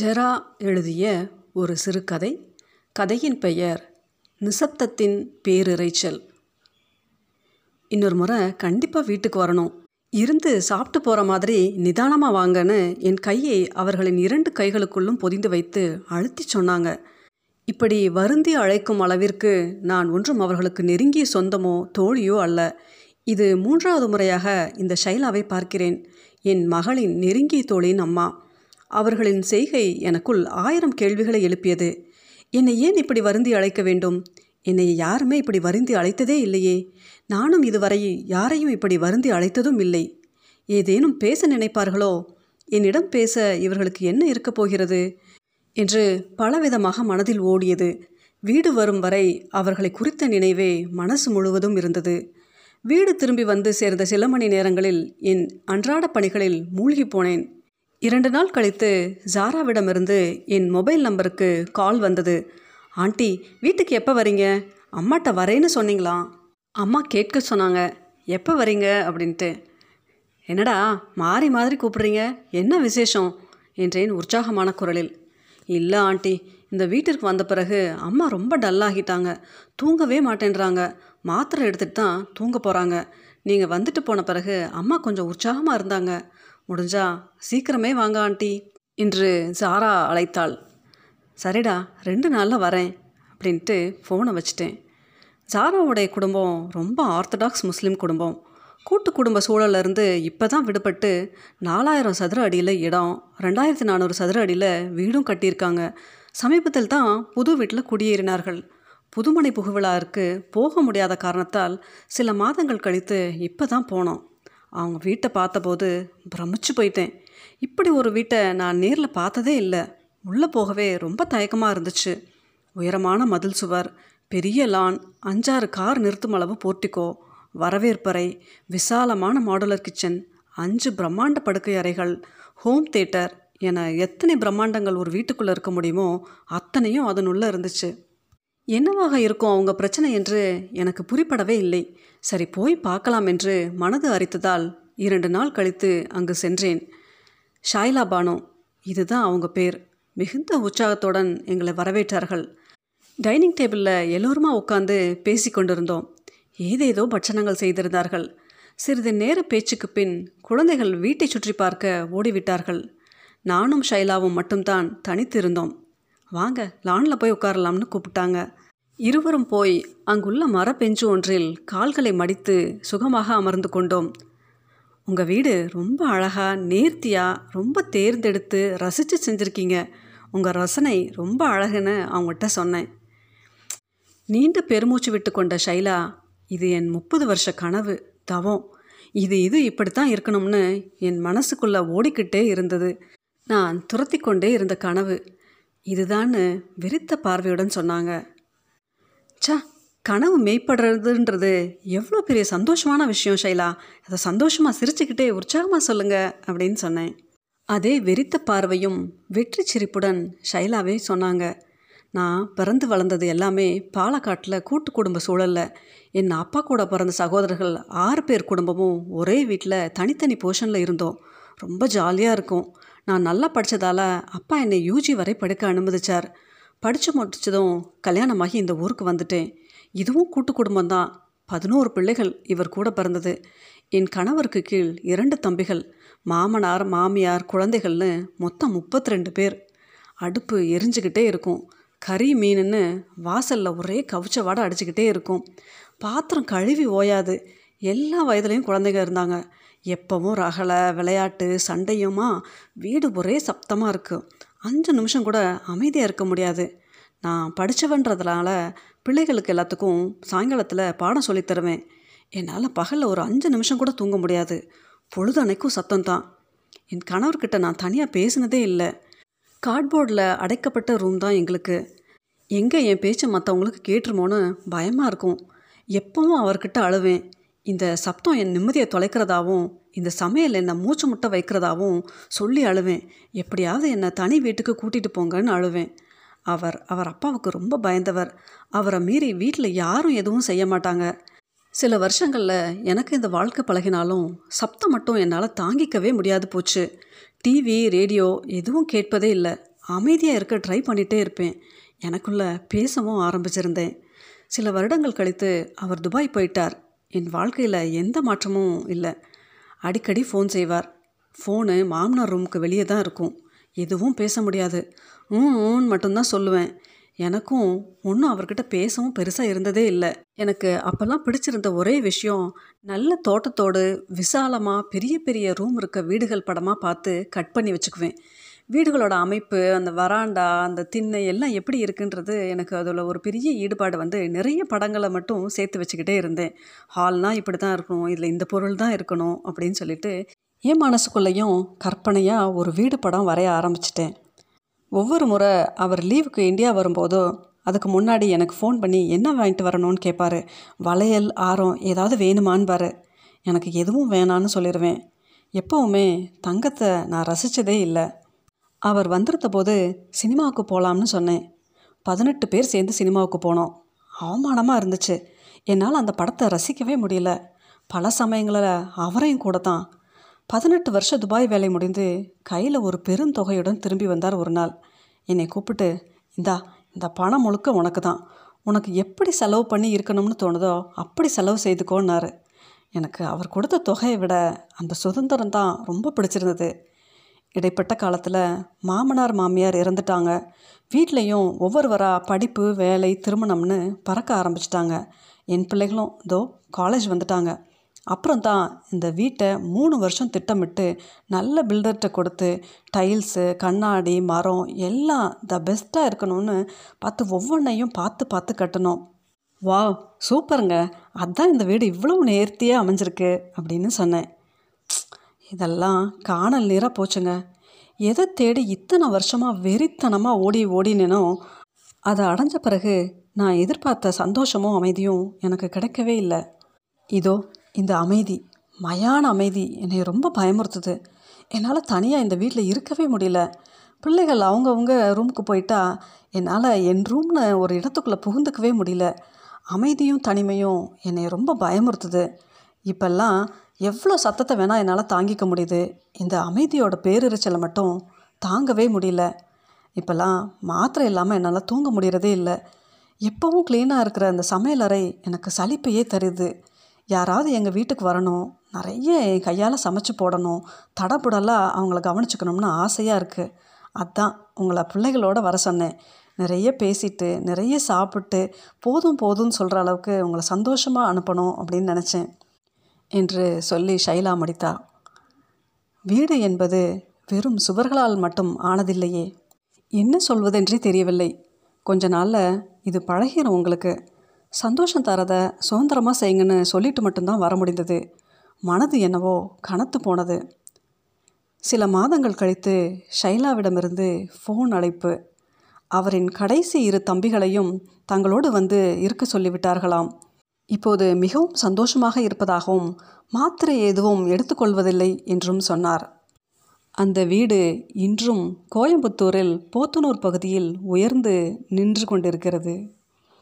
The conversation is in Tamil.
ஜெரா எழுதிய ஒரு சிறுகதை. கதையின் பெயர் நிசப்தத்தின் பேரிரைச்சல். இன்னொரு முறை கண்டிப்பாக வீட்டுக்கு வரணும். இருந்து சாப்பிட்டு போகிற மாதிரி நிதானமாக வாங்கன்னு என் கையை அவர்களின் இரண்டு கைகளுக்குள்ளும் பொதிந்து வைத்து அழுத்தி சொன்னாங்க. இப்படி வருந்தி அழைக்கும் அளவிற்கு நான் ஒன்றும் அவர்களுக்கு நெருங்கிய சொந்தமோ தோழியோ அல்ல. இது மூன்றாவது முறையாக இந்த ஷைலாவை பார்க்கிறேன். என் மகளின் நெருங்கிய தோழின் அம்மா. அவர்களின் செய்கை எனக்குள் ஆயிரம் கேள்விகளை எழுப்பியது. என்னை ஏன் இப்படி வருந்தி அழைக்க வேண்டும்? என்னை யாருமே இப்படி வருந்தி அழைத்ததே இல்லையே. நானும் இதுவரை யாரையும் இப்படி வருந்தி அழைத்ததும் இல்லை. ஏதேனும் பேச நினைப்பார்களோ? என்னிடம் பேச இவர்களுக்கு என்ன இருக்கப் போகிறது? என்று பலவிதமாக மனதில் ஓடியது. வீடு வரும் வரை அவர்களை குறித்த நினைவே மனசு முழுவதும் இருந்தது. வீடு திரும்பி வந்து சேர்ந்த சில மணி நேரங்களில் என் அன்றாட பணிகளில் மூழ்கி போனேன். இரண்டு நாள் கழித்து ஜாராவிடமிருந்து என் மொபைல் நம்பருக்கு கால் வந்தது. ஆண்டி வீட்டுக்கு எப்போ வரீங்க? அம்மாட்ட வரேன்னு சொன்னீங்களா? அம்மா கேட்க சொன்னாங்க. எப்போ வரீங்க? அப்படின்ட்டு. என்னடா மாறி மாதிரி கூப்பிட்றீங்க? என்ன விசேஷம்? என்றேன் உற்சாகமான குரலில். இல்லை ஆண்டி இந்த வீட்டிற்கு வந்த பிறகு அம்மா ரொம்ப டல்லாகிட்டாங்க. தூங்கவே மாட்டேன்றாங்க. மாத்திரை எடுத்துகிட்டு தான் தூங்க போகிறாங்க நீங்கள் வந்துட்டு போன பிறகு அம்மா கொஞ்சம் உற்சாகமாக இருந்தாங்க. முடிஞ்சா சீக்கிரமே வாங்க ஆண்டி என்று சாரா அழைத்தாள். சரிடா ரெண்டு நாளில் வரேன் அப்படின்ட்டு ஃபோனை வச்சுட்டேன். ஜாராவுடைய குடும்பம் ரொம்ப ஆர்த்தடாக்ஸ் முஸ்லீம் குடும்பம். கூட்டு குடும்ப சூழல்லேருந்து இப்போ தான் விடுபட்டு நாலாயிரம் சதுர அடியில் இடம் ரெண்டாயிரத்தி நானூறு சதுர அடியில் வீடும் கட்டியிருக்காங்க. சமீபத்தில் தான் புது வீட்டில் குடியேறினார்கள். புதுமனை புகுவிழாவிற்கு போக முடியாத காரணத்தால் சில மாதங்கள் கழித்து இப்போ தான் போனோம். அவங்க வீட்டை பார்த்தபோது பிரமிச்சு போயிட்டேன். இப்படி ஒரு வீட்டை நான் நேரில் பார்த்ததே இல்லை. உள்ளே போகவே ரொம்ப தயக்கமாக இருந்துச்சு. உயரமான மதில் சுவர் பெரிய லான் அஞ்சாறு கார் நிறுத்தும் அளவு போர்ட்டிக்கோ வரவேற்பறை விசாலமான மாடுலர் கிச்சன் அஞ்சு பிரம்மாண்ட படுக்கை அறைகள் ஹோம் தேட்டர் என எத்தனை பிரம்மாண்டங்கள் ஒரு வீட்டுக்குள்ளே இருக்க முடியுமோ அத்தனையும் அதனுள்ளே இருந்துச்சு. என்னவாக இருக்கும் அவங்க பிரச்சனை என்று எனக்கு புரிப்படவே இல்லை. சரி போய் பார்க்கலாம் என்று மனது அரித்ததால் இரண்டு நாள் கழித்து அங்கு சென்றேன். ஷாய்லா பானு இதுதான் அவங்க பேர். மிகுந்த உற்சாகத்துடன் எங்களை வரவேற்றார்கள். டைனிங் டேபிளில் எல்லோருமா உட்காந்து பேசி கொண்டிருந்தோம். ஏதேதோ பட்சணங்கள் செய்திருந்தார்கள். சிறிது நேர பேச்சுக்கு பின் குழந்தைகள் வீட்டை சுற்றி பார்க்க ஓடிவிட்டார்கள். நானும் ஷைலாவும் மட்டும்தான் தனித்து இருந்தோம் வாங்க லானில் போய் உட்காரலாம்னு கூப்பிட்டாங்க. இருவரும் போய் அங்குள்ள மரப்பெஞ்சு ஒன்றில் கால்களை மடித்து சுகமாக அமர்ந்து கொண்டோம். உங்கள் வீடு ரொம்ப அழகாக நேர்த்தியாக ரொம்ப தேர்ந்தெடுத்து ரசித்து செஞ்சுருக்கீங்க. உங்கள் ரசனை ரொம்ப அழகுன்னு அவங்ககிட்ட சொன்னேன். நீண்ட பெருமூச்சு விட்டு கொண்ட ஷைலா இது என் முப்பது வருஷ கனவு தவம். இது இது இப்படித்தான் இருக்கணும்னு என் மனசுக்குள்ளே ஓடிக்கிட்டே இருந்தது. நான் துரத்தி கொண்டே இருந்த கனவு. இதுதான்னு விரித்த பார்வையுடன் சொன்னாங்க. சா கனவு மெய்ப்படுறதுன்றது எவ்வளோ பெரிய சந்தோஷமான விஷயம் ஷைலா. அதை சந்தோஷமாக சிரிச்சுக்கிட்டே உற்சாகமாக சொல்லுங்க அப்படின்னு சொன்னேன். அதே வெறித்த பார்வையும் வெற்றி சிரிப்புடன் ஷைலாவே சொன்னாங்க. நான் பிறந்து வளர்ந்தது எல்லாமே பாலக்காட்டில் கூட்டு குடும்ப சூழலில். என் அப்பா கூட பிறந்த சகோதரர்கள் ஆறு பேர் குடும்பமும் ஒரே வீட்டில் தனித்தனி போர்ஷனில் இருந்தோம். ரொம்ப ஜாலியாக இருக்கும். நான் நல்லா படித்ததால் அப்பா என்னை யூஜி வரை படிக்க அனுமதிச்சார். படித்து முடிச்சதும் கல்யாணமாகி இந்த ஊருக்கு வந்துட்டேன். இதுவும் கூட்டு குடும்பம்தான் பதினோரு பிள்ளைகள் இவர் கூட பிறந்தது. என் கணவருக்கு கீழ் இரண்டு தம்பிகள். மாமனார் மாமியார் குழந்தைகள்னு மொத்தம் முப்பத்தி ரெண்டு பேர். அடுப்பு எரிஞ்சுக்கிட்டே இருக்கும். கறி மீனுன்னு வாசலில் ஒரே கவுச்ச வாடை அடிச்சுக்கிட்டே இருக்கும். பாத்திரம் கழுவி ஓயாது. எல்லா வயதுலேயும் குழந்தைங்க இருந்தாங்க. எப்போவும் ரகலை விளையாட்டு சண்டையுமா? வீடு ஒரே சப்தமாக இருக்குது அஞ்சு நிமிஷம் கூட அமைதியாக இருக்க முடியாது. நான் படித்தவன்றதுனால பிள்ளைகளுக்கு எல்லாத்துக்கும் சாயங்காலத்தில் பாடம் சொல்லித் தருவேன். என்னால் பகலில் ஒரு அஞ்சு நிமிஷம் கூட தூங்க முடியாது. பொழுதனைக்கும் சத்தம் தான் என் கணவர்கிட்ட நான் தனியாக பேசினதே இல்லை. கார்ட்போர்டில் அடைக்கப்பட்ட ரூம் தான் எங்களுக்கு. எங்கே என் பேச்சை மற்றவங்களுக்கு கேட்டுருமோன்னு பயமாக இருக்கும். எப்பவும் அவர்கிட்ட அழுவேன். இந்த சப்தம் என் நிம்மதியை தொலைக்கிறதாவும் இந்த சமையல் என்னை மூச்சு முட்டை வைக்கிறதாவும் சொல்லி அழுவேன். எப்படியாவது என்னை தனி வீட்டுக்கு கூட்டிகிட்டு போங்கன்னு அழுவேன். அவர் அவர் அப்பாவுக்கு ரொம்ப பயந்தவர். அவரை மீறி வீட்டில் யாரும் எதுவும் செய்ய மாட்டாங்க. சில வருஷங்களில் எனக்கு இந்த வாழ்க்கை பழகினாலும் சப்தம் மட்டும் என்னால் தாங்கிக்கவே முடியாது போச்சு. டிவி ரேடியோ எதுவும் கேட்பதே இல்லை. அமைதியாக இருக்க ட்ரை பண்ணிகிட்டே இருப்பேன். எனக்குள்ளே பேசவும் ஆரம்பிச்சிருந்தேன். சில வருடங்கள் கழித்து அவர் துபாய் போயிட்டார். என் வாழ்க்கையில் எந்த மாற்றமும் இல்லை. அடிக்கடி ஃபோன் செய்வார். ஃபோனு மாமனார் ரூமுக்கு வெளியே தான் இருக்கும். எதுவும் பேச முடியாது. ம் ஊன் மட்டும்தான் சொல்லுவேன். எனக்கும் ஒன்றும் அவர்கிட்ட பேசவும் பெருசாக இருந்ததே இல்லை. எனக்கு அப்போல்லாம் பிடிச்சிருந்த ஒரே விஷயம் நல்ல தோட்டத்தோடு விசாலமாக பெரிய பெரிய ரூம் இருக்க வீடுகள் படமாக பார்த்து கட் பண்ணி வச்சுக்குவேன். வீடுகளோட அமைப்பு அந்த வராண்டா அந்த திண்ணை எல்லாம் எப்படி இருக்குன்றது எனக்கு அதில் ஒரு பெரிய ஈடுபாடு வந்து நிறைய படங்களை மட்டும் சேர்த்து வச்சுக்கிட்டே இருந்தேன். ஹால்னால் இப்படி தான் இருக்கணும் இதில் இந்த பொருள் தான் இருக்கணும் அப்படின்னு சொல்லிட்டு என் மனசுக்குள்ளேயும் கற்பனையாக ஒரு வீடு படம் வரைய ஆரம்பிச்சிட்டேன். ஒவ்வொரு முறை அவர் லீவுக்கு இந்தியா வரும்போதோ அதுக்கு முன்னாடி எனக்கு ஃபோன் பண்ணி என்ன வாங்கிட்டு வரணும்னு கேட்பாரு வளையல் ஆரம் ஏதாவது வேணுமான்பாரு. எனக்கு எதுவும் வேணான்னு சொல்லிடுவேன் எப்போவுமே தங்கத்தை நான் ரசித்ததே இல்லை. அவர் வந்திருந்த போது சினிமாவுக்கு போகலாம்னு சொன்னேன். பதினெட்டு பேர் சேர்ந்து சினிமாவுக்கு போனோம். அவமானமாக இருந்துச்சு. என்னால் அந்த படத்தை ரசிக்கவே முடியல. பல சமயங்களில் அவரையும் கூட தான் பதினெட்டு வருஷம் துபாய் வேலை முடிந்து கையில் ஒரு பெருந்தொகையுடன் திரும்பி வந்தார் ஒரு நாள். என்னை கூப்பிட்டு இந்தா இந்த பணம் முழுக்க உனக்கு தான் உனக்கு எப்படி செலவு பண்ணி இருக்கணும்னு தோணுதோ அப்படி செலவு செய்துக்கோன்னாரு. எனக்கு அவர் கொடுத்த தொகையை விட அந்த சுதந்திரம் தான் ரொம்ப பிடிச்சிருந்தது. இடைப்பட்ட காலத்தில் மாமனார் மாமியார் இறந்துட்டாங்க. வீட்லேயும் ஒவ்வொருவராக படிப்பு வேலை திருமணம்னு பறக்க ஆரம்பிச்சிட்டாங்க. என் பிள்ளைகளும் இதோ காலேஜ் வந்துட்டாங்க. அப்புறம் தான் இந்த வீட்டை மூணு வருஷம் திட்டமிட்டு நல்ல பில்டர்கிட்ட கொடுத்து டைல்ஸு கண்ணாடி மரம் எல்லாம் த பெஸ்ட்டாக இருக்கணும்னு பார்த்து ஒவ்வொன்றையும் பார்த்து பார்த்து கட்டணும். வா சூப்பருங்க. அதான் இந்த வீடு இவ்வளோ நேர்த்தியாக அமைஞ்சிருக்கு அப்படின்னு சொன்னேன். இதெல்லாம் காணல் நீராக போச்சுங்க. எதை தேடி இத்தனை வருஷமாக வெறித்தனமாக ஓடி ஓடினேனோ அதை அடைஞ்ச பிறகு நான் எதிர்பார்த்த சந்தோஷமும் அமைதியும் எனக்கு கிடைக்கவே இல்லை. இதோ இந்த அமைதி மயான அமைதி என்னை ரொம்ப பயமுறுத்துது. என்னால் தனியாக இந்த வீட்டில் இருக்கவே முடியல. பிள்ளைகள் அவங்கவுங்க ரூமுக்கு போயிட்டா என்னால் என் ரூம்னு ஒரு இடத்துக்குள்ளே புகுந்துக்கவே முடியல. அமைதியும் தனிமையும் என்னை ரொம்ப பயமுறுத்துது. இப்போல்லாம் எவ்வளோ சத்தத்தை வேணால் என்னால் தாங்கிக்க முடியுது. இந்த அமைதியோட பேரிரைச்சலை மட்டும் தாங்கவே முடியல. இப்போல்லாம் மாத்திரை இல்லாமல் என்னால் தூங்க முடிகிறதே இல்லை. எப்போவும் க்ளீனாக இருக்கிற அந்த சமையலறை எனக்கு சலிப்பையே தருது. யாராவது எங்கள் வீட்டுக்கு வரணும். நிறைய என் கையால் சமைச்சு போடணும். தடபுடலாக அவங்கள கவனிச்சுக்கணும்னு ஆசையாக இருக்குது அதான் உங்களை பிள்ளைகளோட வர சொன்னேன். நிறைய பேசிட்டு நிறைய சாப்பிட்டு போதும் போதும்னு சொல்கிற அளவுக்கு உங்களை சந்தோஷமாக அனுப்பணும் அப்படின்னு நினச்சேன். என்று சொல்லி ஷைலா முடித்தார் வீடு என்பது வெறும் சுவர்களால் மட்டும் ஆனதில்லையே. என்ன சொல்வதென்றே தெரியவில்லை. கொஞ்ச நாளில் இது பழகிடும் உங்களுக்கு. சந்தோஷம் தரத சுதந்திரமாக செய்யுங்கன்னு சொல்லிட்டு மட்டும்தான் வர முடிந்தது. மனது என்னவோ கனத்து போனது. சில மாதங்கள் கழித்து ஷைலாவிடமிருந்து ஃபோன் அழைப்பு. அவரின் கடைசி இரு தம்பிகளையும் தங்களோடு வந்து இருக்க சொல்லிவிட்டார்களாம். இப்போது மிகவும் சந்தோஷமாக இருப்பதாகவும் மாத்திரை எதுவும் எடுத்துக்கொள்வதில்லை என்றும் சொன்னார். அந்த வீடு இன்றும் கோயம்புத்தூரில் போத்தனூர் பகுதியில் உயர்ந்து நின்று கொண்டிருக்கிறது.